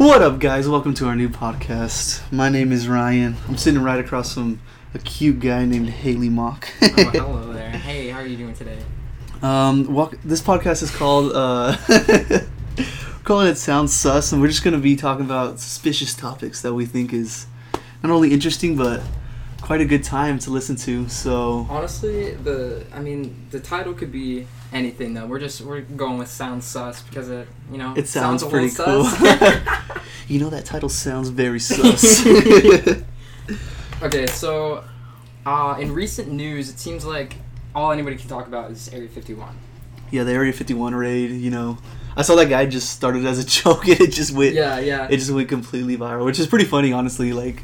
What up, guys? Welcome to our new podcast. My name is Ryan. I'm sitting right across from a cute guy named Haley Mock. oh, hello there. Hey, how are you doing today? um, walk, this podcast is called. Uh, we're calling it "Sounds Sus, and we're just gonna be talking about suspicious topics that we think is not only interesting but quite a good time to listen to. So Honestly, the I mean, the title could be anything though. We're just we're going with "Sounds sus because it you know it sounds, a pretty cool. you know that title sounds very sus. okay, so uh, in recent news, it seems like all anybody can talk about is Area 51. yeah, the Area 51 raid. You know, I saw that guy just started as a joke, and it just went. Yeah, yeah. it just went completely viral, which is pretty funny, honestly. Like,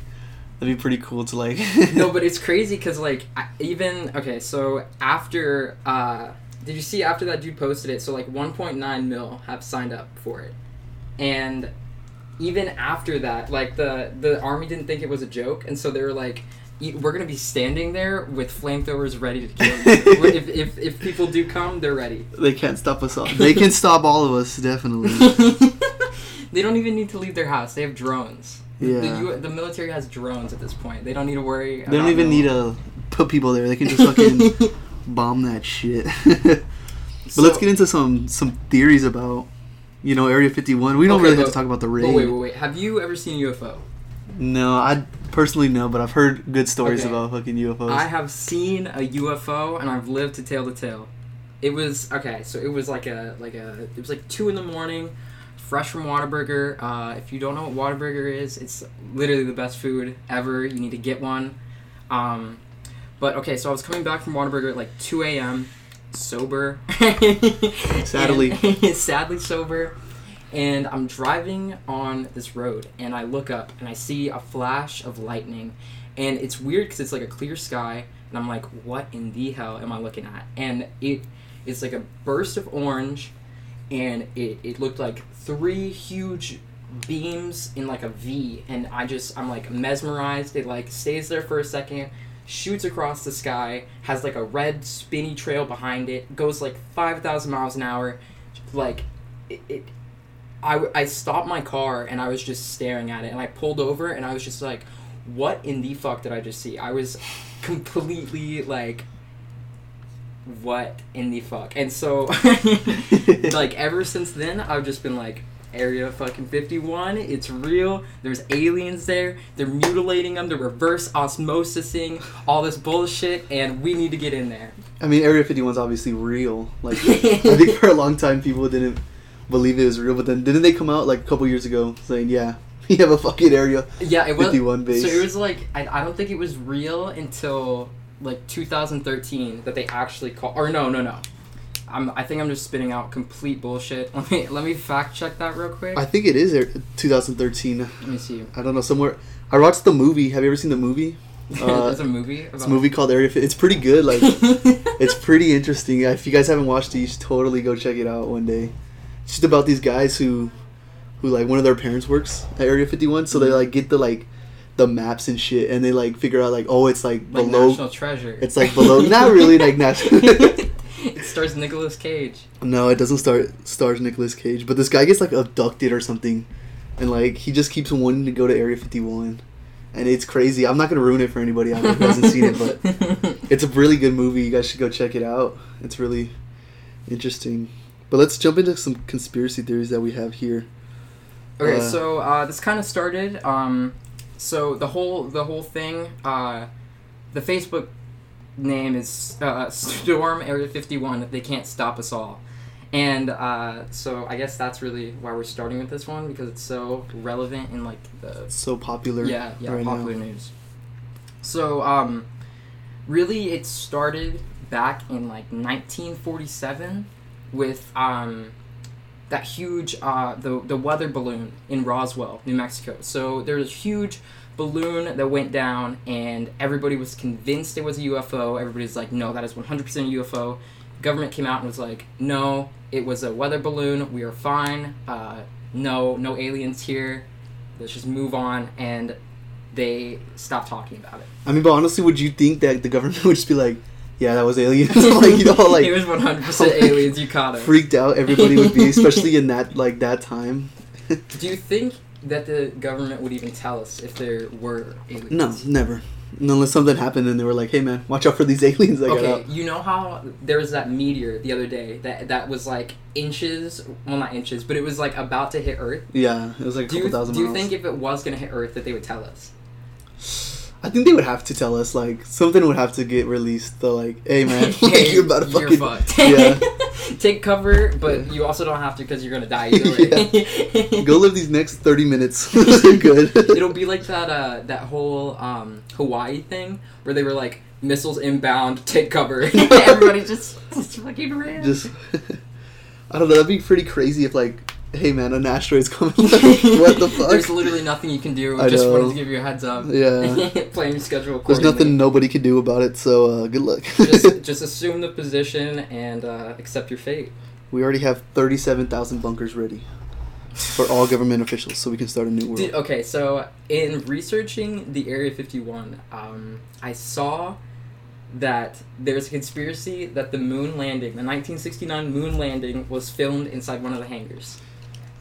that'd be pretty cool to like. no, but it's crazy because like even okay, so after uh, did you see after that dude posted it? So like 1.9 mil have signed up for it, and even after that, like the the army didn't think it was a joke, and so they were like. "E- We're gonna be standing there with flamethrowers ready to kill you. if, if, if people do come, they're ready. they can't stop us all. They can stop all of us, definitely. they don't even need to leave their house. They have drones. Yeah. The, U- the military has drones at this point. They don't need to worry. They don't even need to put people there. They can just fucking bomb that shit. but let's get into some some theories about, you know, Area 51. We don't Okay, really have to talk about the But raid. wait, wait, wait. Have you ever seen a UFO? No, I personally no, but I've heard good stories Okay. about fucking UFOs. I have seen a UFO and I've lived to tell the tale. It was okay, so it was like a like a it was like two in the morning, fresh from Whataburger. Uh, if you don't know what Whataburger is, it's literally the best food ever. You need to get one. Um, but okay, so I was coming back from Whataburger at like two a.m. sober. Sadly. And- sadly sober. And I'm driving on this road, and I look up and I see a flash of lightning, and it's weird because it's like a clear sky, and I'm like, what in the hell am I looking at? And it, it's like a burst of orange, and it, it looked like three huge beams in like a V, and I just I'm like mesmerized. It like stays there for a second, shoots across the sky, has like a red spinny trail behind it, goes like five thousand miles an hour, like it. it I, I stopped my car and I was just staring at it and I pulled over and I was just like, what in the fuck did I just see? I was completely like, what in the fuck? And so, like, ever since then, I've just been like, Area fucking 51, it's real. There's aliens there. They're mutilating them. They're reverse osmosising all this bullshit, and we need to get in there. I mean, Area 51 is obviously real. Like, I think for a long time people didn't believe it was real, but then didn't they come out like a couple years ago saying, "Yeah, we have a fucking Area Yeah, it was 51 base." So it was like I, I don't think it was real until like 2013 that they actually call or no no no. I'm I think I'm just spitting out complete bullshit. Let me let me fact check that real quick. I think it is 2013. let me see. I don't know somewhere. I watched the movie. Have you ever seen the movie? Uh, There's a movie. it's a movie called Area. 50. It's pretty good. Like, it's pretty interesting. If you guys haven't watched it, you should totally go check it out one day. It's just about these guys who, who like one of their parents works at Area 51, so they like get the like, the maps and shit, and they like figure out like, oh, it's like like below. National Treasure. It's like below. not really like national. It stars Nicolas Cage. No, it doesn't start stars Nicolas Cage, but this guy gets like abducted or something, and like he just keeps wanting to go to Area 51, and it's crazy. I'm not gonna ruin it for anybody out there who hasn't seen it, but it's a really good movie. You guys should go check it out. It's really interesting. But let's jump into some conspiracy theories that we have here. Okay, Uh, so uh, this kind of started. Um, so the whole the whole thing, uh, the Facebook name is uh, Storm Area Fifty One. They can't stop us all, and uh, so I guess that's really why we're starting with this one because it's so relevant in like the so popular. yeah yeah right popular now. news. So um, really, it started back in like 1947 with um, that huge uh, the the weather balloon in Roswell, New Mexico. So there's a huge balloon that went down, and everybody was convinced it was a UFO. Everybody's like, no, that is 100% a UFO. Government came out and was like, no, it was a weather balloon. We are fine. Uh, no, no aliens here. Let's just move on. And they stopped talking about it. I mean, but honestly, would you think that the government would just be like, "Yeah, that was aliens"? like you know, like it was 100% aliens. You caught it. freaked out everybody would be, especially in that like that time. Do you think that the government would even tell us if there were aliens? no, never. Unless something happened and they were like, "Hey, man, watch out for these aliens got Okay, you know how there was that meteor the other day that that was like inches, well not inches, but it was like about to hit Earth. Yeah, it was like a Do couple you, thousand do you miles. think if it was gonna hit Earth that they would tell us? I think they would have to tell us like something would have to get released. They're like, "Hey, man, Hey, you're about to you're fucking fucked. yeah." Take cover, but you also don't have to because you're gonna die either way. Go live these next thirty minutes. good. It'll be like that uh, that whole um, Hawaii thing where they were like missiles inbound, take cover. Everybody just, just fucking ran. just. I don't know. That'd be pretty crazy if like, "Hey, man, an asteroid's coming." What the fuck? There's literally nothing you can do. I just know. wanted to give you a heads up. Yeah. Plan your schedule There's nothing nobody can do about it. So uh, good luck. just, just assume the position and uh, accept your fate. we already have thirty-seven thousand bunkers ready for all government officials, so we can start a new world. Okay, so in researching the Area 51, um, I saw that there's a conspiracy that the moon landing, the 1969 moon landing, was filmed inside one of the hangars.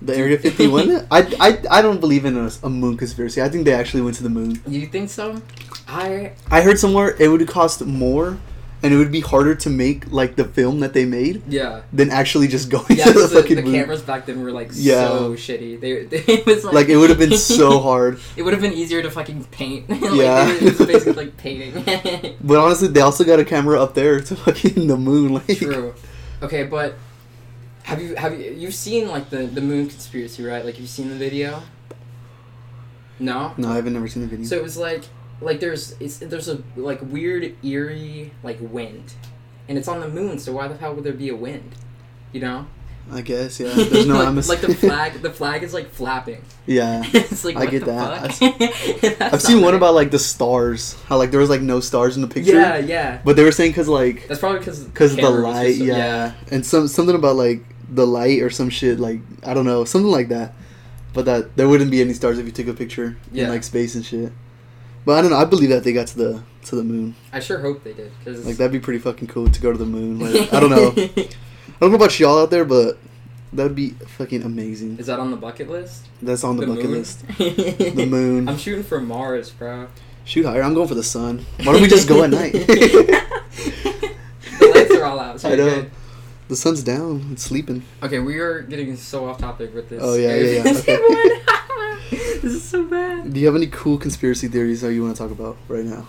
The Area 51? I, I, I don't believe in a, a moon conspiracy. I think they actually went to the moon. You think so? I I heard somewhere it would cost more and it would be harder to make like the film that they made yeah. than actually just going Yeah, to the the, fucking the moon. cameras back then were like Yeah. so shitty. They, they it was like, Like it would have been so hard. It would have been easier to fucking paint. like, Yeah. It's basically like painting. But honestly, they also got a camera up there to fucking the moon. Like, True. Okay, but have you have you you've seen like the the moon conspiracy, right? Like you've seen the video? No. No, I haven't never seen the video. So it was like like there's it's there's a like weird eerie like wind, and it's on the moon. So why the hell would there be a wind? You know. I guess yeah. There's no like, atmosphere. like the flag. The flag is like flapping. yeah. it's like I get that. I've seen one right. about like the stars. How like there was like no stars in the picture. Yeah, yeah. But they were saying because like That's probably because because the light, yeah. and some something about like the light or some shit like I don't know something like that. But that there wouldn't be any stars if you took a picture Yeah. in like space and shit. But I don't know. I believe that they got to the to the moon. I sure hope they did because Like that'd be pretty fucking cool to go to the moon. Like I don't know. I don't know about y'all out there, but that'd be fucking amazing. Is that on the bucket list? That's on the, bucket moon? list. The moon. I'm shooting for Mars, bro. Shoot higher. I'm going for the sun. Why don't we just go at night? the lights are all out. So I know. good. The sun's down. It's sleeping. Okay, we are getting so off topic with this. Oh, yeah, yeah, yeah, okay. this is so bad. Do you have any cool conspiracy theories that you want to talk about right now?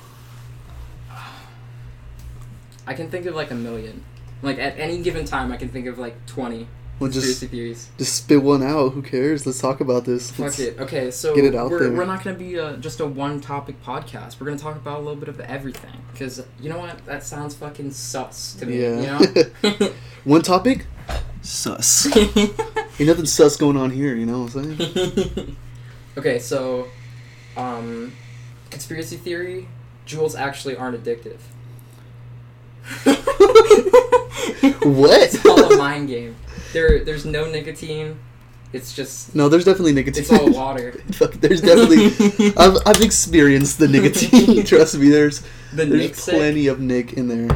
I can think of like a million. Like at any given time, I can think of like 20 Well, conspiracy just theories. just spit one out. Who cares? Let's talk about this. Fuck Let's- it. Okay, so get it out we're, there. we're not going to be a, just a one topic podcast. We're going to talk about a little bit of everything. Because you know what? That sounds fucking sus to me. Yeah. You know? One topic. Sus. Ain't nothing sus going on here. You know what I'm saying? okay, so, um, conspiracy theory: Juuls actually aren't addictive. What? It's all a mind game. There, there's no nicotine. It's just No, there's definitely nicotine. it's all water. There's definitely. I've, I've experienced the nicotine. Trust me. There's The there's sick? plenty of nick in there.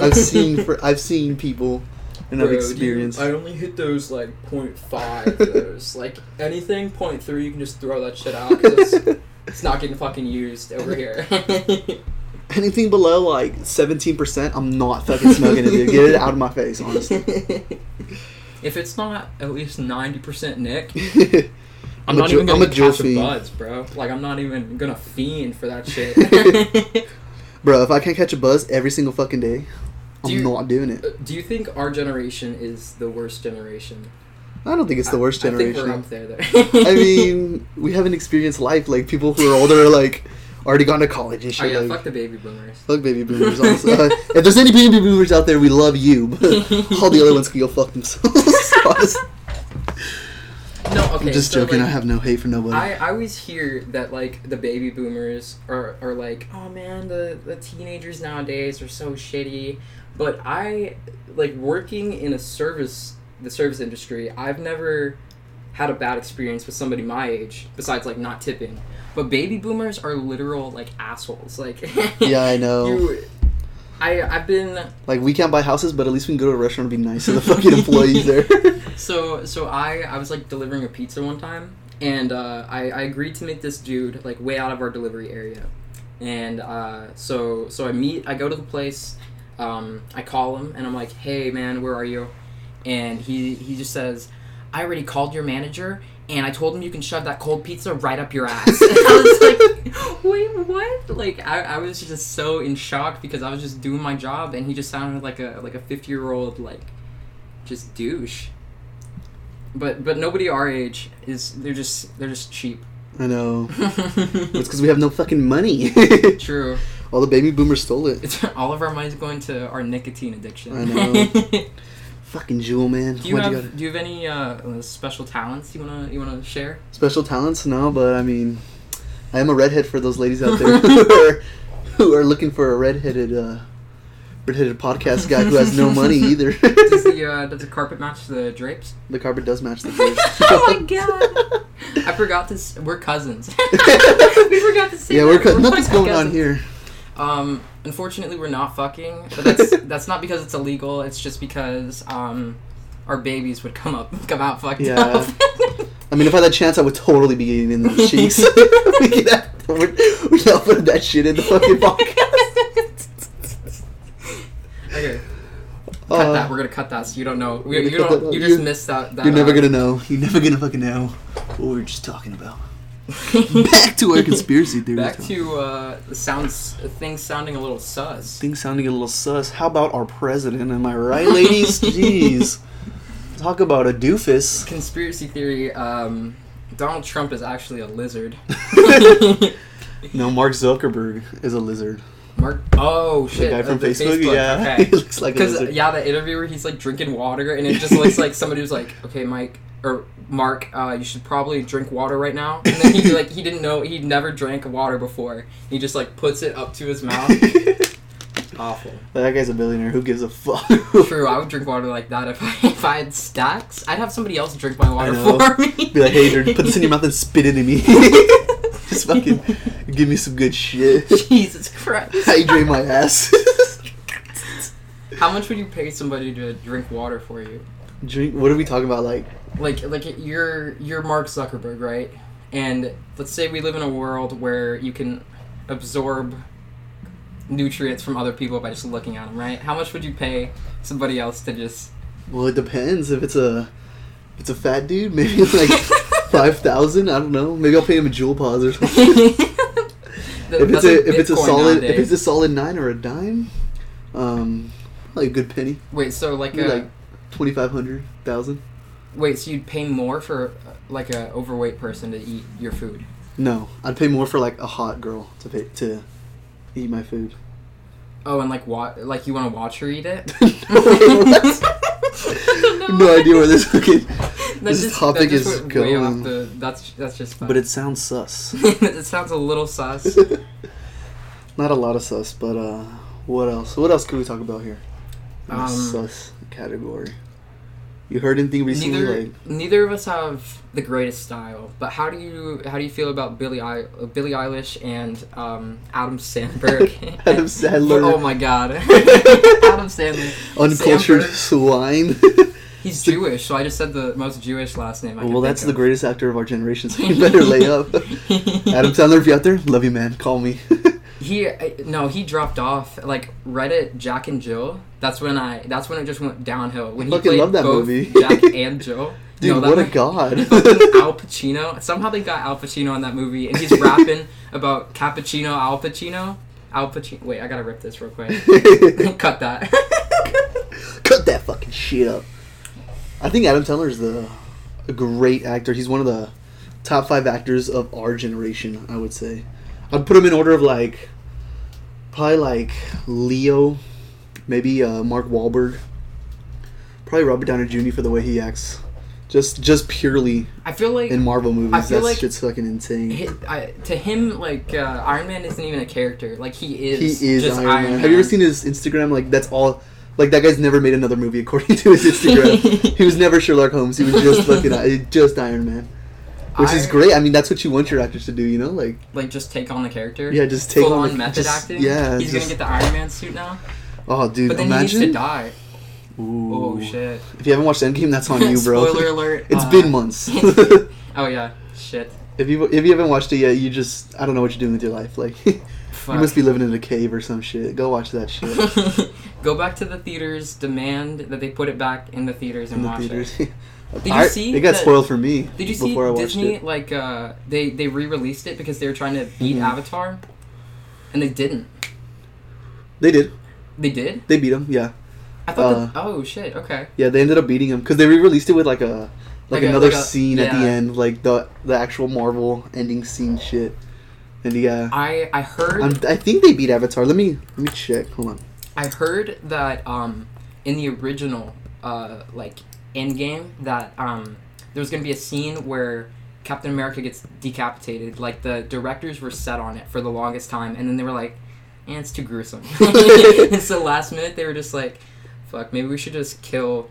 I've seen for I've seen people, and I've experienced. I only hit those like 0.5 of those. like anything 0.3, you can just throw that shit out 'cause it's, it's not getting fucking used over here. Anything below like 17%, I'm not fucking smoking it, dude. Get it out of my face, honestly. If it's not at least 90% Nick, I'm, I'm, not Ju- even I'm gonna a Juul catch a buzz, bro. Like I'm not even gonna fiend for that shit. Bro, if I can't catch a buzz every single fucking day, I'm you- not doing it. Uh, do you think our generation is the worst generation? I don't think it's the worst I, I think we're generation. up there. there. I mean, we haven't experienced life. Like, people who are older are like, already gone to college and oh shit. yeah, like, fuck the baby boomers. Fuck baby boomers, honestly. Uh, if there's any baby boomers out there, we love you, but all the other ones can go fuck themselves. honestly. No, okay. I'm just so, joking. like, I have no hate for nobody. I, I always hear that like the baby boomers are, are like, oh man, the, the teenagers nowadays are so shitty. But I like working in a service the service industry, I've never had a bad experience with somebody my age, besides like not tipping. But baby boomers are literal like assholes. Like yeah, I know. you I I've been Like we can't buy houses, but at least we can go to a restaurant and be nice to the fucking employees there. so so I I was like delivering a pizza one time, and uh, I I agreed to meet this dude like way out of our delivery area, and uh, so so I meet I go to the place, um, I call him and I'm like, hey man, where are you? And he he just says, I already called your manager. And I told him you can shove that cold pizza right up your ass. And I was like, wait, what? Like I, I was just so in shock because I was just doing my job and he just sounded like a like a fifty year old like just douche. But but nobody our age is they're just they're just cheap. I know. It's because we have no fucking money. True. All the baby boomers stole it. It's, all of our money's going to our nicotine addiction. I know. Fucking Juul, man. do you have do you have any uh, special talents you wanna you wanna share? special talents? No, but I mean, I am a redhead for those ladies out there who are who are looking for a redheaded uh, redheaded podcast guy who has no money either. Does the uh, does the carpet match the drapes? the carpet does match the drapes. oh my god! I forgot this. We're cousins. we forgot to say. yeah, that. we're co- nothing's going on here. Um, unfortunately, we're not fucking, but that's that's not because it's illegal. It's just because um, our babies would come up, come out fucked Yeah. up. I mean, if I had the chance, I would totally be getting in those cheeks. we could have, we're, we're not putting that shit in the fucking podcast. okay, cut Uh, that. We're gonna cut that. So you don't know. We, you don't. that. You just missed that. that You're never uh, gonna know. You're never gonna fucking know what we were just talking about. Back to our conspiracy theory. Back to uh, sounds things sounding a little sus. things sounding a little sus. How about our president? Am I right, ladies? Jeez. Talk about a doofus. Conspiracy theory. Um, Donald Trump is actually a lizard. No, Mark Zuckerberg is a lizard. Mark. Oh shit! The shit. guy uh, from the Facebook. Yeah, Okay. he looks like a lizard. yeah, the interviewer he's like drinking water, and it just looks like somebody was like, "Okay, Mike or Mark, uh, you should probably drink water right now." And then he like he didn't know he'd never drank water before. He just like puts it up to his mouth. Awful. that guy's a billionaire. Who gives a fuck? True, I would drink water like that if I if I had stacks. I'd have somebody else drink my water for me. Be like, hey, dude, put this in your mouth and spit it in me. Just fucking give me some good shit. Jesus Christ. Hydrate my ass. How much would you pay somebody to drink water for you? Drink. What are we talking about? Like, like like you're you're Mark Zuckerberg, right? And let's say we live in a world where you can absorb nutrients from other people by just looking at them, right? How much would you pay somebody else to just well, it depends. If it's a, if it's a fat dude, maybe like five thousand. I don't know. Maybe I'll pay him a Juul pause or something. if it's a if it's a solid if it's a solid nine or a dime, um, like a good penny, wait, so like maybe a like twenty five hundred thousand. wait, so you'd pay more for uh, like a overweight person to eat your food? No, I'd pay more for like a hot girl to pay to eat my food. Oh, and like what? Like you want to watch her eat it? no idea where this fucking this just- topic is going. the- that's that's just. Fun. But it sounds sus. it sounds a little sus. Not a lot of sus, but uh, what else? What else could we talk about here? Um, sus category. You heard anything recently? neither Like, neither of us have the greatest style, but how do you how do you feel about Billie I- Billie Eilish and um, Adam Sandberg? Adam Sandler. oh my god, Adam Sandler. uncultured Sandberg. swine. He's Jewish, so I just said the most Jewish last name. I could well, that's the greatest actor of our generation, so you better lay up. Adam Sandler, if you're out there, love you, man. Call me. He no, he dropped off. Like Reddit, Jack and Jill. That's when I. That's when it just went downhill. When he Fucking played love that both movie. Jack and Jill. Dude, No, what a god. Al Pacino. Somehow they got Al Pacino in that movie, and he's rapping about cappuccino, Al Pacino. Al Pacino. Wait, I gotta rip this real quick. Cut that. Cut that fucking shit up. I think Adam Sandler is the a great actor. He's one of the top five actors of our generation. I would say. I'd put him in order of like, probably like Leo, maybe uh, Mark Wahlberg, probably Robert Downey Jr. for the way he acts. Just just purely I feel like in Marvel movies. I feel that like shit's fucking insane. hi- I, to him, like uh, Iron Man isn't even a character. Like he is. he is just Iron, Man. Have you ever seen his Instagram? Like that's all. Like that guy's never made another movie according to his Instagram. he was never Sherlock Holmes. He was just fucking I- just Iron Man, which is great. I mean, that's what you want your actors to do. You know, like Like just take on the character. yeah, just take Full on, on the, method just- acting. Yeah, He's just- gonna get the Iron Man suit now. Oh, dude, But then imagine. he needs to die. Ooh. Oh shit. If you haven't watched Endgame, that's on you, bro. Spoiler alert. It's uh, been months. Oh yeah. Shit. if you if you haven't watched it yet, you just I don't know what you're doing with your life. Like you must be living in a cave or some shit. Go watch that shit Go back to the theaters. Demand that they put it back in the theaters and in the watch theaters. it. Did you I- see It got that- spoiled for me. Did you see before I watched Disney it. like uh, they they re-released it because they were trying to beat Mhm. Avatar, and they didn't. They did. They did. They beat him. Yeah. I thought. Uh, that, oh shit. Okay. Yeah. They ended up beating him because they re-released it with like a like, Like a- another like a- scene at the end, like the the actual Marvel ending scene shit. And yeah, I I heard I'm, I think they beat Avatar. Let me let me check. Hold on. I heard that um in the original uh like Endgame that um there was gonna be a scene where Captain America gets decapitated. Like the directors were set on it for the longest time, and then they were like, "Eh, it's too gruesome." and so last minute they were just like, "Fuck, maybe we should just kill."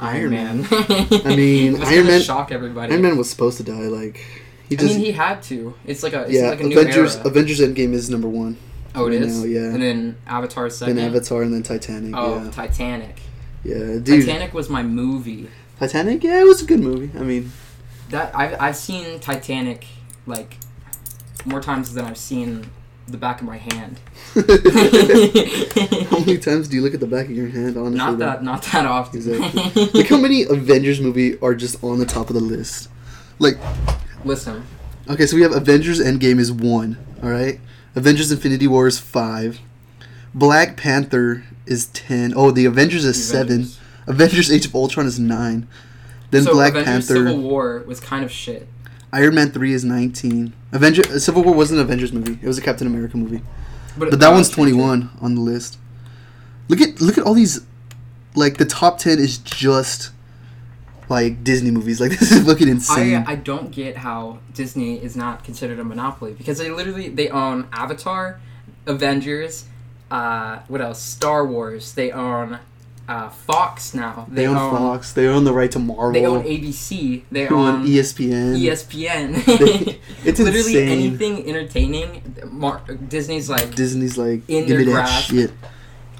Iron Man. I mean, Iron Man- shock everybody. Iron Man was supposed to die. Like he just. I mean, he had to. It's like a it's yeah. like a new Avengers. Avengers Endgame is number one. oh, it is. now, yeah. And then Avatar second. Then Avatar and then Titanic. Oh, yeah, Titanic. Yeah, dude. Titanic was my movie. Titanic. Yeah, it was a good movie. I mean, That I've I've seen Titanic like more times than I've seen the back of my hand. how many times do you look at the back of your hand? Honestly, not that not that often. Exactly. Look how many Avengers movie are just on the top of the list. Like, Listen, okay, so we have Avengers Endgame is one. All right, Avengers Infinity War is five. Black Panther is ten. Oh, the Avengers is seven. Avengers. Avengers Age of Ultron is nine. Then so Black Avengers Panther. Civil War was kind of shit. Iron Man three is nineteen. Avenger uh, Civil War wasn't an Avengers movie. It was a Captain America movie. But that one's true, 21 on the list. Look at look at all these like the top 10 is just like Disney movies. Like this is fucking insane. I I don't get how Disney is not considered a monopoly because they literally they own Avatar, Avengers, uh, what else? Star Wars. They own uh, Fox now. they, own, Fox. They own the right to Marvel. They own ABC. They Who own own ESPN. ESPN. They- it's Literally insane. anything entertaining. Mar- Disney's like, Disney's like In give me their that grasp. shit.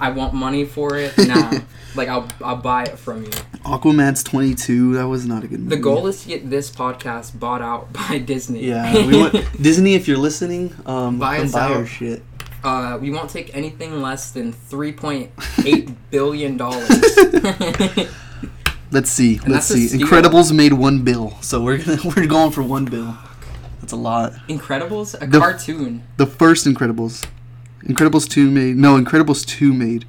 I want money for it now. like I'll I'll buy it from you. Aquaman's 22. That was not a good movie. The goal is to get this podcast bought out by Disney. Yeah, we want Disney. If you're listening, um, Buy buy out. our shit. Uh, we won't take anything less than three point eight billion dollars. Let's see. And Let's see. Incredibles made one bill, so we're gonna we're going for one bill. That's a lot. Incredibles, a The- cartoon. The first Incredibles. Incredibles 2 made. No, Incredibles 2 made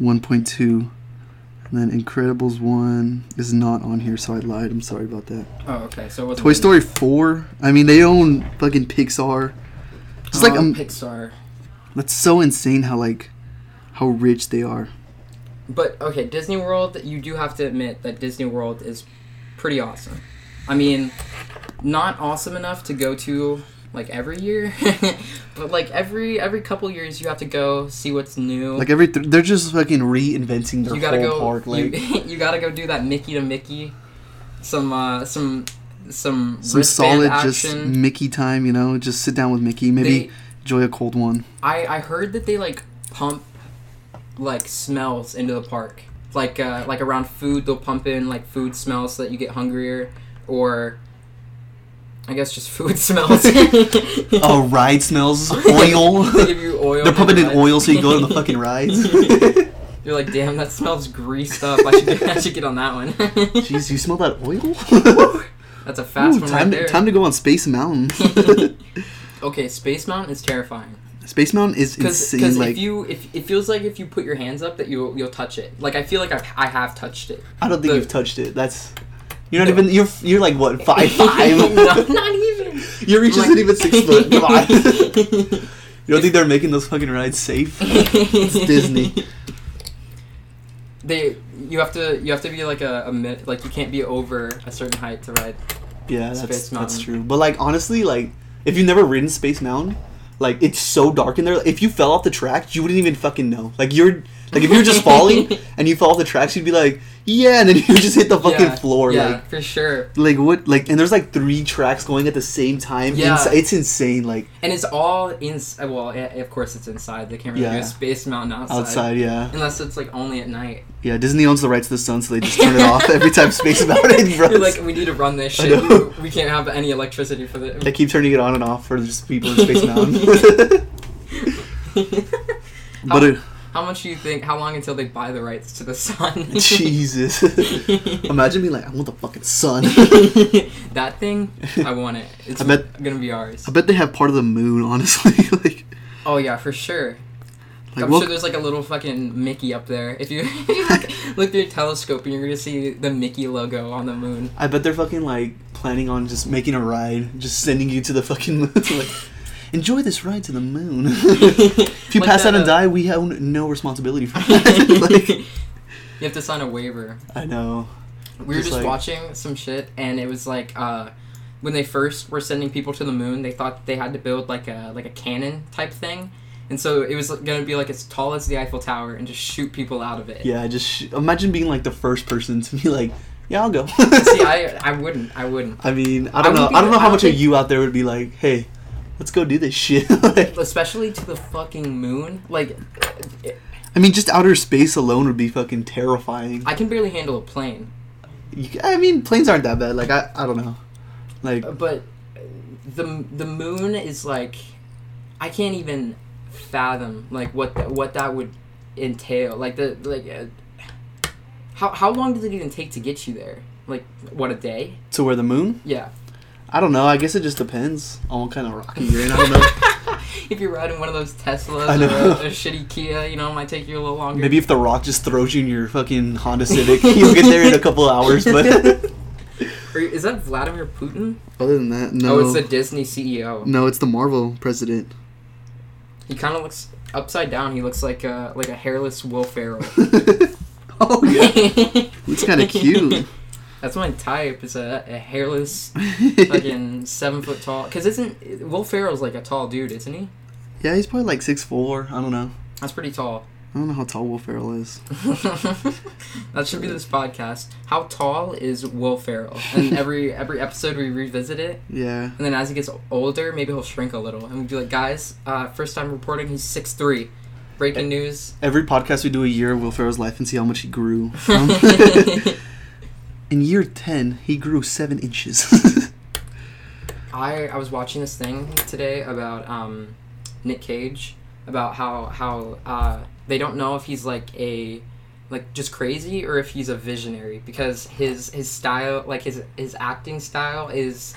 1.2. And then Incredibles 1 is not on here, so I lied. I'm sorry about that. Oh, okay. So Toy Story 4. I mean, they own fucking Pixar. Like, Oh, um, Pixar. That's so insane how, like, how rich they are. But okay, Disney World, you do have to admit that Disney World is pretty awesome. I mean, not awesome enough to go to like every year, but like every every couple years you have to go see what's new. Like, every th- they're just fucking reinventing their you gotta whole go. park. Like, you, you gotta go do that Mickey to Mickey, some uh some some some solid, action. just Mickey time, you know? Just sit down with Mickey. Maybe They- enjoy a cold one. I I heard that they like pump like smells into the park. Like uh, like around food, they'll pump in like food smells so that you get hungrier, or I guess just food smells. Oh, ride smells, oil. they give you oil. They're pumping in oil so you go to the fucking rides. You're like, damn, that smells greased up. I should get, I should get on that one. Jeez, you smell that oil? That's a fast Ooh, one time, right there. to, time to go on Space Mountain. Okay, Space Mountain is terrifying. Space Mountain is Because insane. Like if you if it feels like if you put your hands up that you'll you'll touch it. Like I feel like I've, I have touched it. I don't think the- you've touched it. That's you're not No. even you're you're like what five five. no, not even. Your reach isn't even six foot. Come on. you don't think they're making those fucking rides safe? it's Disney. They you have to you have to be like a, a like you can't be over a certain height to ride. Yeah, that's that's true. But like honestly, like if you've never ridden Space Mountain, like it's so dark in there. If you fell off the track, you wouldn't even fucking know. Like you're like if you're just falling and you fall off the tracks, you'd be like, Yeah, and then you just hit the fucking yeah, floor. Yeah, Like, for sure. like what? Like, and there's like three tracks going at the same time. Yeah. It's, it's insane. Like And it's all in. Well, eh, of course it's inside. They can't really do Yeah. a Space Mountain outside. outside, yeah, Unless it's like only at night. yeah. Disney owns the rights to the sun, so they just turn it off every time Space Mountain runs. You're like, we need to run this shit. We, we can't have any electricity for the. they keep turning it on and off for just people in Space Mountain. but it, How much do you think? How long until they buy the rights to the sun? Jesus, imagine me like, I want the fucking sun. that thing, I want it. It's I bet- gonna be ours. I bet they have part of the moon. Honestly, like, Oh yeah, for sure. like I'm what- sure there's like a little fucking Mickey up there. If you, if you look, look through your telescope, and you're gonna see the Mickey logo on the moon. I bet they're fucking like planning on just making a ride, just sending you to the fucking moon. like, enjoy this ride to the moon. if you Like pass that, out and uh, die, we have no responsibility for that. like, you have to sign a waiver. I know. We were Just just like- watching some shit, and it was like uh, when they first were sending people to the moon, they thought they had to build like a like a cannon type thing, and so it was gonna be like as tall as the Eiffel Tower and just shoot people out of it. Yeah, just sh- imagine being like the first person to be like, yeah, I'll go. See, I I wouldn't, I wouldn't. I mean, I I don't know. I don't know how much of you out there would be like, hey, let's go do this shit. Like, Especially to the fucking moon. Like, I mean, just outer space alone would be fucking terrifying. I can barely handle a plane, You- I mean, planes aren't that bad. Like, I, I don't know. Like, but the the moon is like, I can't even fathom like what that what that would entail. Like the like. Uh, how, how long did it even take to get you there? Like what a day? to where the moon? Yeah. I don't know. I guess it just depends on what kind of rocket you're in. I don't know. if you're riding one of those Teslas I or a, a shitty Kia, you know, it might take you a little longer. Maybe if the rock just throws you in your fucking Honda Civic, you'll get there in a couple hours. But Or is that Vladimir Putin? other than that, no. Oh, it's the Disney CEO. no, it's the Marvel president. He kind of looks upside down. He looks like a like a hairless Will Ferrell. oh yeah, it's kind of cute. That's my type. Is a, a hairless, fucking seven foot tall. Cause isn't Will Ferrell's like a tall dude, isn't he? yeah, he's probably like six four. I don't know. That's pretty tall. I don't know how tall Will Ferrell is. that should be this podcast. How tall is Will Ferrell? And every every episode we revisit it. Yeah. And then as he gets older, maybe he'll shrink a little. And we'll be like, guys, uh, first time reporting, he's six three. Breaking news. Every podcast we do a year of Will Ferrell's life and see how much he grew. In year ten, he grew seven inches. I, I was watching this thing today about um, Nick Cage, about how, how uh, they don't know if he's like a like just crazy or if he's a visionary because his his style like his his acting style is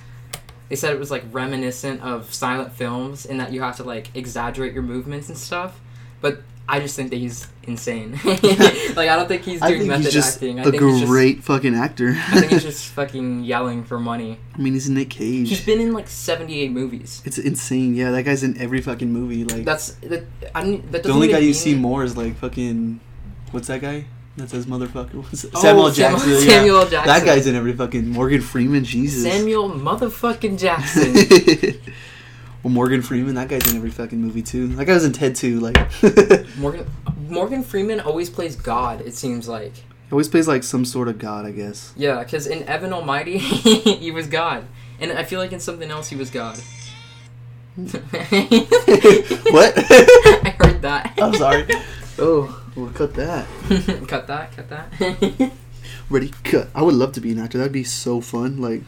they said it was like reminiscent of silent films in that you have to like exaggerate your movements and stuff but I just think that he's insane. like I don't think he's I doing think method he's just acting. I a think he's just, a great fucking actor. I think he's just fucking yelling for money. I mean, he's Nick Cage. He's been in like seventy eight movies. It's insane. Yeah, that guy's in every fucking movie. Like That's that. I don't, that the only guy you mean- see more is like fucking what's that guy? That says motherfucker. What's? Oh, Samuel Samuel- Jackson. yeah. Samuel Jackson. That guy's in every fucking Morgan Freeman. Jesus. Samuel motherfucking Jackson. Well, Morgan Freeman. That guy's in every fucking movie too. That guy was in Ted too. Like, Morgan Morgan Freeman always plays God. It seems like. He always plays like some sort of god, I guess. Yeah, because in Evan Almighty, he was God, and I feel like in something else he was God. what? I heard that. I'm sorry. Oh, we'll cut that. cut that. Cut that. Ready? Cut. I would love to be an actor. That'd be so fun. Like,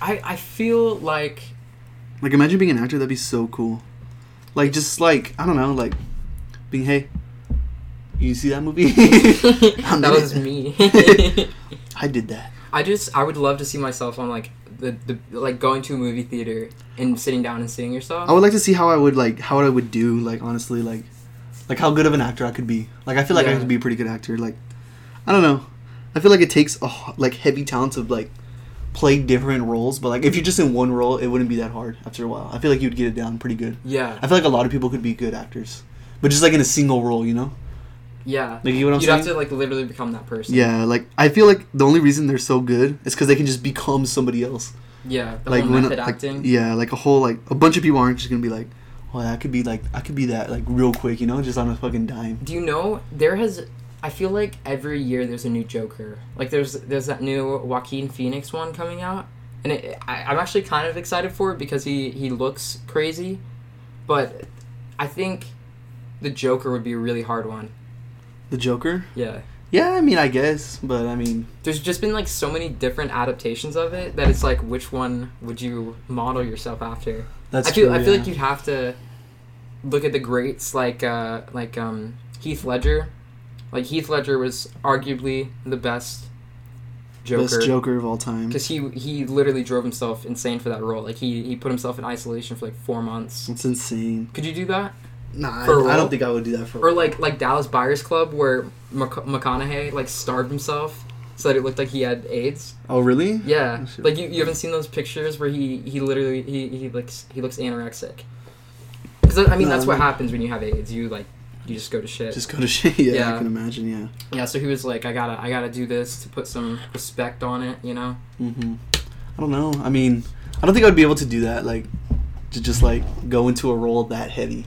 I I feel like like imagine being an actor. That'd be so cool. Like, just like I don't know, like being hey. You see that movie? That was me. I did that. I just I would love to see myself on like the, the like going to a movie theater and sitting down and seeing yourself. I would like to see how I would like how I would do like honestly like like how good of an actor I could be. Like I feel like I could be a pretty good actor. Like I don't know. I feel like it takes a like heavy talents of like play different roles, but like if you're just in one role, it wouldn't be that hard after a while. I feel like you'd get it down pretty good. yeah, I feel like a lot of people could be good actors, but just like in a single role, you know? yeah. Like you know what I'm You'd saying? have to like literally become that person. yeah, like I feel like the only reason they're so good is because they can just become somebody else. Yeah. Like when like, acting. yeah, like a whole like a bunch of people aren't just gonna be like, oh, I could be like I could be that like real quick, you know, just on a fucking dime. Do you know there has I feel like every year there's a new Joker. Like there's there's that new Joaquin Phoenix one coming out, and it, I, I'm actually kind of excited for it because he he looks crazy, but I think the Joker would be a really hard one. The Joker. Yeah. Yeah, I mean, I guess, but I mean, There's just been like so many different adaptations of it that it's like which one would you model yourself after? that's I feel true. I feel yeah. like you'd have to look at the greats like uh like um Heath Ledger. Like Heath Ledger was arguably the best Joker best Joker of all time. because he he literally drove himself insane for that role. Like he he put himself in isolation for like four months. It's insane. Could you do that? Nah, I, a I, I role? don't think I would do that for. Or like like Dallas Buyers Club where Mc- McConaughey like starved himself so that it looked like he had AIDS. Oh really? Yeah, Oh, like you, you haven't seen those pictures where he he literally he he looks he looks anorexic. Because I mean No, that's I what happens when you have AIDS. You like you just go to shit. Just go to shit. Yeah, Yeah. I can imagine. Yeah. yeah, so he was like, I gotta I gotta do this to put some respect on it, you know. Mm-hmm. I don't know. I mean, I don't think I would be able to do that. Like, to just like go into a role that heavy.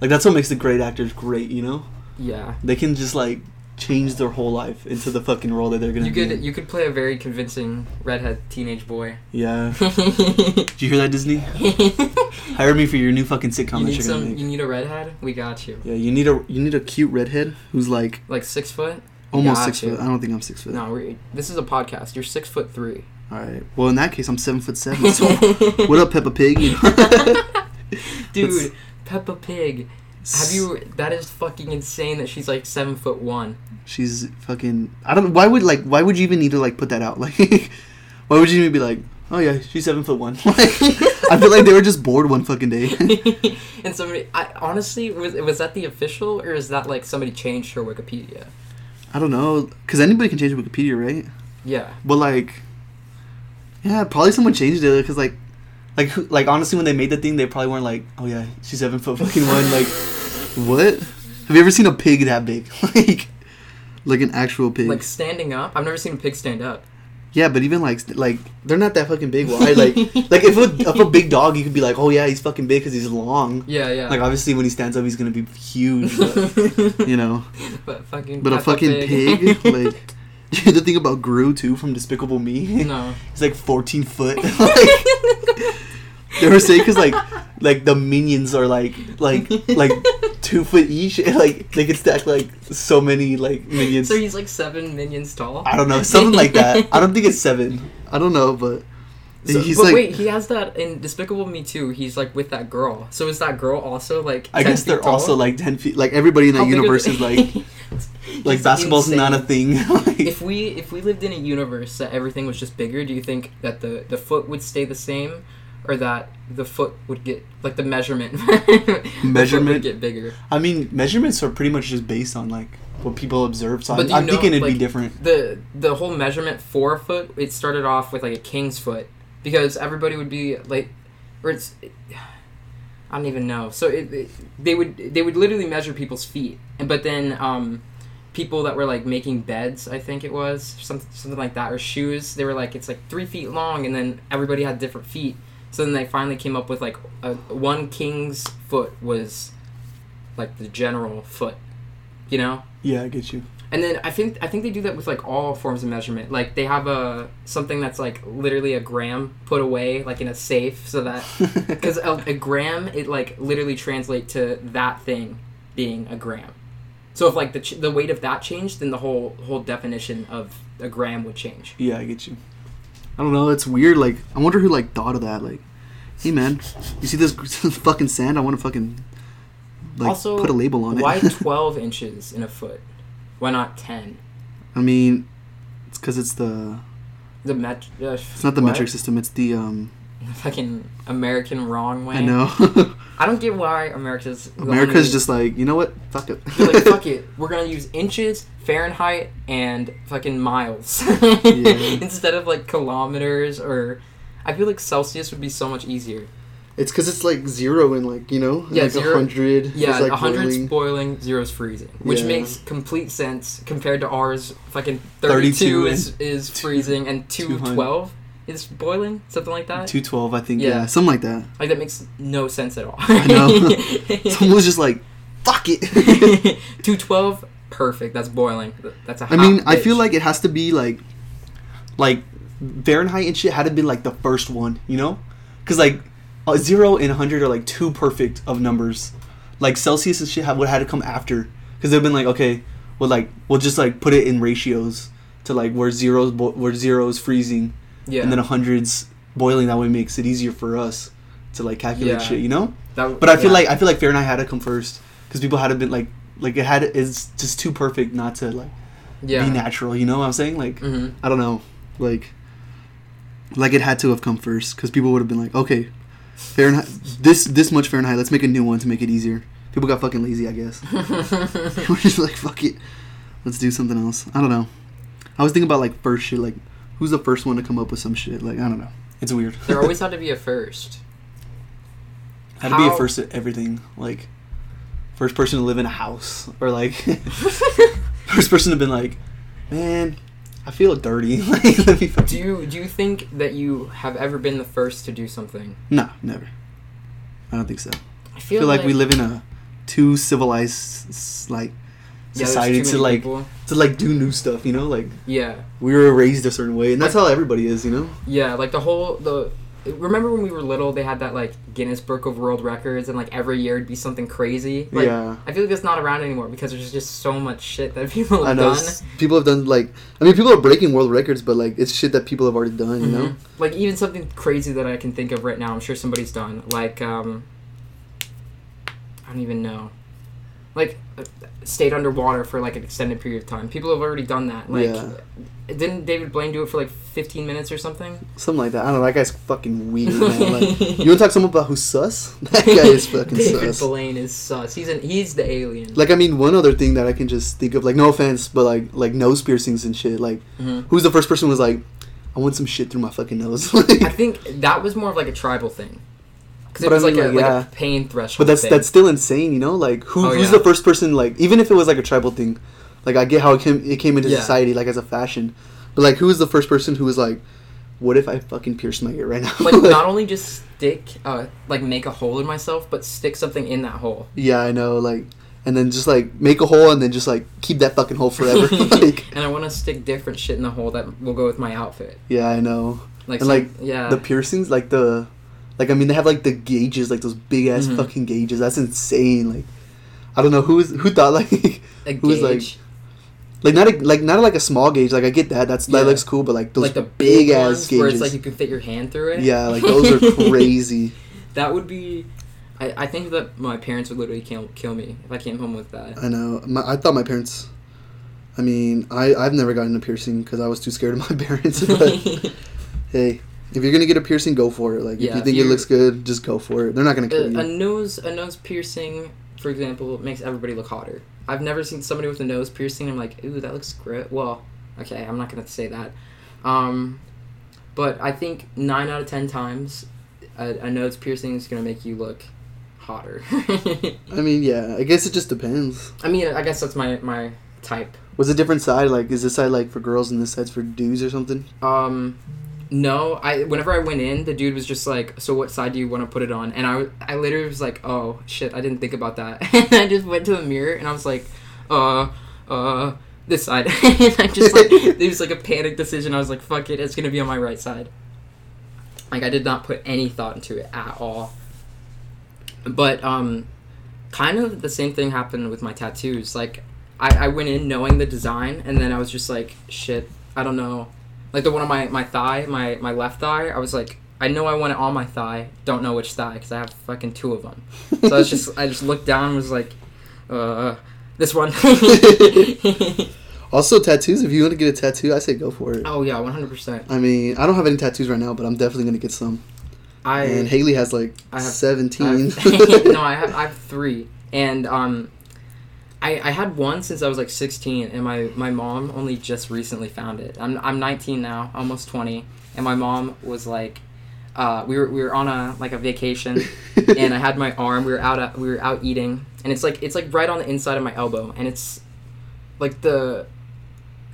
Like that's what makes the great actors great. You know, Yeah, they can just like change their whole life into the fucking role that they're gonna you could in. you could play a very convincing redhead teenage boy. Yeah. Did you hear that, Disney? Hire me for your new fucking sitcom you need some. You need a redhead. We got you. Yeah, you need a you need a cute redhead who's like Like six foot. almost six you. foot. I don't think I'm six foot. No, we're, this is a podcast. You're six foot three. All right. Well, in that case, I'm seven foot seven. So, what up, Peppa Pig? Dude, That's- Peppa Pig. Have you? That is fucking insane. That she's like seven foot one. She's fucking. I don't. Why would like? Why would you even need to like put that out? Like, why would you even be like, oh yeah, she's seven foot one? Like, I feel like they were just bored one fucking day. and somebody, I honestly was was that the official or is that like somebody changed her Wikipedia? I don't know, cause anybody can change Wikipedia, right? Yeah. But like, yeah, probably someone changed it, cause like, like, like honestly, when they made the thing, they probably weren't like, oh yeah, she's seven foot fucking one. Like, what? Have you ever seen a pig that big? like, like an actual pig? Like standing up. I've never seen a pig stand up. Yeah, but even like like they're not that fucking big. Why? Like like if a if a big dog, you could be like, oh yeah, he's fucking big because he's long. Yeah, yeah. Like obviously when he stands up, he's gonna be huge. But, you know, but fucking. but a fucking pig, like. The thing about Gru too from Despicable Me. no. He's like 14 foot. like, they were saying because like like the minions are like like like two foot each. And, like they could stack like so many like minions. So he's like seven minions tall. I don't know something like that. I don't think it's seven. I don't know, but So, he's but like. wait, he has that in Despicable Me too. He's like with that girl. So is that girl also like? I 10 guess they're tall? also like ten feet. Like everybody in that oh, How universe is like like basketball's not a thing. like, If we if we lived in a universe that everything was just bigger, do you think that the the foot would stay the same, or that the foot would get like the measurement the Measurement? would get bigger? I mean, measurements are pretty much just based on like what people observe. So But I'm know, thinking it'd be different. The the whole measurement for a foot it started off with like a king's foot because everybody would be like, or it's. I don't even know. So it, it, they would they would literally measure people's feet, and but then um, people that were like making beds, I think it was something something like that, or shoes. They were like it's like three feet long, and then everybody had different feet. So then they finally came up with like a, one king's foot was like the general foot, you know. Yeah, I get you. And then I think I think they do that with like all forms of measurement. Like they have a something that's like literally a gram put away like in a safe so that because a, a gram it like literally translate to that thing being a gram. So if like the ch- the weight of that changed, then the whole whole definition of a gram would change. Yeah, I get you. I don't know. It's weird. Like, I wonder who like thought of that. Like, hey man, you see this fucking sand? I want to fucking like also, put a label on it. why twelve inches in a foot? Why not ten? I mean, it's because it's the The met. Uh, it's not the what? metric system. It's the um. Fucking American wrong way. I know. I don't get why America's. America's just like you know what? Fuck it. They're like, fuck it. We're gonna use inches, Fahrenheit, and fucking miles instead of like kilometers or. I feel like Celsius would be so much easier. It's because it's like zero and like you know, Yeah, like zero- a hundred. Yeah, is, like a hundred's boiling. boiling, zero's freezing, which Yeah. makes complete sense compared to ours. Fucking 32 thirty-two is is freezing, and two 200. twelve is boiling, something like that. Two twelve, I think. Yeah. Yeah. something like that. Like that makes no sense at all. I know. Someone was just like, "Fuck it." two twelve perfect. That's boiling. That's a I mean, I feel like it has to be like, like Fahrenheit and shit had to be like the first one, you know? Because like uh, zero and hundred are like two perfect of numbers. Like Celsius and shit have, would had to come after because they've been like, okay, well like we'll just like put it in ratios to like where zeros bo- where zeros freezing yeah. and then a hundreds boiling. That way makes it easier for us to like calculate Yeah. shit, you know? That- But I feel yeah. like I feel like Fahrenheit had to come first because people had to been like like it had it's just too perfect not to like yeah. be natural. You know what I'm saying? Like hmm I don't know, like like it had to have come first because people would have been like, okay, Fahrenheit, this this much Fahrenheit. Let's make a new one to make it easier. People got fucking lazy, I guess. We're just like fuck it, let's do something else. I don't know. I was thinking about like first shit, like who's the first one to come up with some shit? Like I don't know. It's weird. there always had to be a first. had to be a first at everything. Like first person to live in a house or like first person to been like, man, I feel dirty. like let me. Do you do you think that you have ever been the first to do something? No, never. I don't think so. I I feel, feel like we live in a too civilized like yeah, there's to like people. to like do new stuff. You know, like Yeah, we were raised a certain way, and that's how everybody is. You know. yeah, like the whole the. Remember when we were little? They had that like Guinness Book of World Records, and like every year it'd be something crazy. Like, yeah. I feel like that's not around anymore because there's just so much shit that people I have know done. people have done like I mean people are breaking world records, but like it's shit that people have already done. You know. Mhm. Like even something crazy that I can think of right now, I'm sure somebody's done. Like um I don't even know. Like stayed underwater for like an extended period of time. People have already done that. Like Yeah. didn't David Blaine do it for like 15 minutes or something? Something like that. I don't know. That guy's fucking weird, man. Like, you want to talk someone about who's sus? That guy is fucking David sus. Blaine is sus. He's an he's the alien. Like, I mean, one other thing that I can just think of, like, no offense, but like, like nose piercings and shit. Like, Mhm. who's the first person who was like, I want some shit through my fucking nose? I think that was more of like a tribal thing. Because it I was like, mean, a, like, like yeah. a pain threshold. but that's thing. that's still insane, you know? Like, who Oh, who's yeah. the first person? Like, even if it was like a tribal thing, like I get how it came it came into Yeah. society like as a fashion, but like, who was the first person who was like, what if I fucking pierce my ear right now? like not only just stick uh like make a hole in myself, but stick something in that hole. yeah, I know, like. And then just like make a hole and then just like keep that fucking hole forever. like, and I want to stick different shit in the hole that will go with my outfit. yeah, I know. Like, And, like, yeah, the piercings, like the, like I mean, they have like the gauges, like those big ass Mhm. fucking gauges. That's insane. Like, I don't know who is who thought like, who's, like, gauge. like not a, like not a, like a small gauge. Like I get that. That's Yeah. that looks cool. But like those like the big, big ass gauges. where it's like you can fit your hand through it. yeah, like those are crazy. that would be. I, I think that my parents would literally kill, kill me if I came home with that. I know. My, I thought my parents. I mean, I I've never gotten a piercing because I was too scared of my parents. But hey, if you're gonna get a piercing, go for it. Like if Yeah, you if think it looks good, just go for it. They're not gonna kill a, a you. nose a nose piercing, for example, makes everybody look hotter. I've never seen somebody with a nose piercing. I'm like, ooh, that looks great. Well, okay, I'm not gonna say that. Um, but I think nine out of ten times, a, a nose piercing is gonna make you look hotter. I mean, yeah. I guess it just depends. I mean, I guess that's my my type. Was a different side like is this side like for girls and this side's for dudes or something? Um, no, I whenever I went in, the dude was just like, "So what side do you want to put it on?" And I, I literally was like, "Oh shit, I didn't think about that." and I just went to the mirror and I was like, "Uh, uh, this side." and I just like it was like a panic decision. I was like, "Fuck it, it's gonna be on my right side." Like I did not put any thought into it at all. But um, kind of the same thing happened with my tattoos. Like I, I went in knowing the design, and then I was just like, "Shit, I don't know." Like the one on my, my thigh, my, my left thigh, I was like, I know I want it on my thigh, don't know which thigh because I have fucking two of them. So I was just I just looked down and was like, uh, this one. Also, tattoos. If you want to get a tattoo, I say go for it. oh yeah, one hundred percent. I mean, I don't have any tattoos right now, but I'm definitely gonna get some. I and Haley has like I have- seventeen. I've- no, I have I have three, and um, I I had one since I was like sixteen, and my my mom only just recently found it. I'm I'm nineteen now, almost twenty, and my mom was like, uh, we were we were on a like a vacation, and I had my arm. We were out at, we were out eating, and it's like it's like right on the inside of my elbow, and it's like the.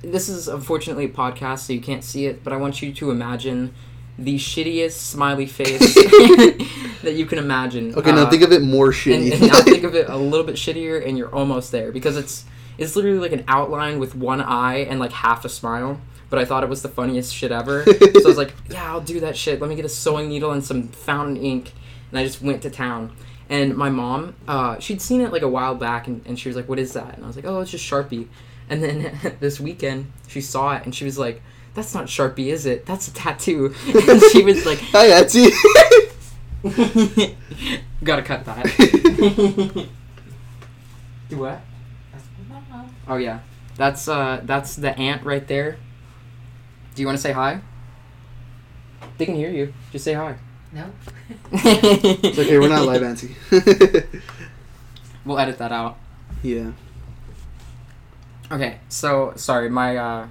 This is unfortunately a podcast, so you can't see it, but I want you to imagine the shittiest smiley face that you can imagine. okay, now Uh, think of it more and, shitty. and now think of it a little bit shittier, and you're almost there because it's It's literally like an outline with one eye and like half a smile. But I thought it was the funniest shit ever. so I was like, yeah, I'll do that shit. Let me get a sewing needle and some fountain ink. And I just went to town. And my mom, uh, she'd seen it like a while back, and, and she was like, "What is that?" And I was like, "Oh, it's just Sharpie." And then this weekend, she saw it, and she was like, "That's not Sharpie, is it? That's a tattoo." And she was like, Hi, Etsy. "Gotta cut that." Do what? Oh yeah, that's uh, that's the aunt right there. Do you want to say hi? They can hear you. Just say hi. No. it's okay, we're not live, Auntie. We'll edit that out. yeah. Okay, so sorry, my uh,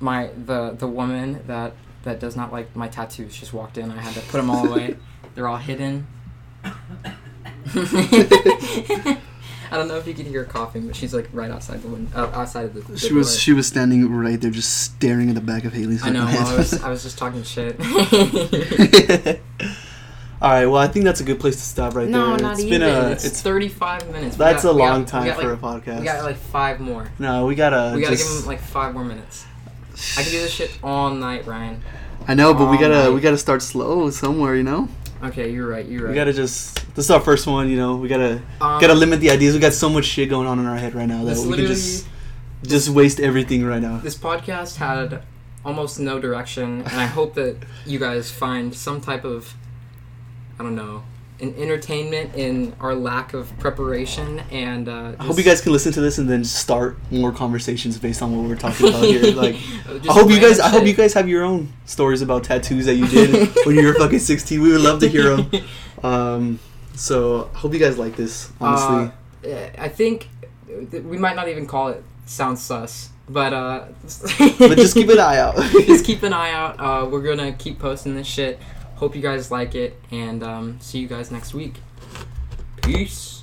my the the woman that that does not like my tattoos just walked in. I had to put them all away. They're all hidden. I don't know if you could hear her coughing, but she's like right outside the window, uh, outside of the. the She was door. she was standing right there, just staring at the back of Haley's. I know. fucking Well, I was head. I was just talking shit. All right. Well, I think that's a good place to stop right no, there. not It's even. been a. it's, It's, 35 minutes. We that's got- a we got- long time got, for like, a podcast. We got like five more. no, we gotta. We gotta just, give him like five more minutes. I can do this shit all night, Ryan. I know, but we gotta night. we gotta start slow somewhere. You know, Okay, you're right. You're right. we gotta just. This is our first one. You know, we gotta Um, gotta limit the ideas. We got so much shit going on in our head right now that we can just just waste everything right now. this podcast had almost no direction, and I hope that you guys find some type of, I don't know, an entertainment in our lack of preparation. And uh, I hope you guys can listen to this and then start more conversations based on what we're talking about here. Like, I hope you guys. I hope you guys have your own stories about tattoos that you did when you were fucking sixteen. We would love to hear them. Um, so I hope you guys like this. Honestly, Uh, I think th- we might not even call it sound sus, but uh, but just keep an eye out. just keep an eye out. Uh, we're gonna keep posting this shit. Hope you guys like it, and um, see you guys next week. Peace.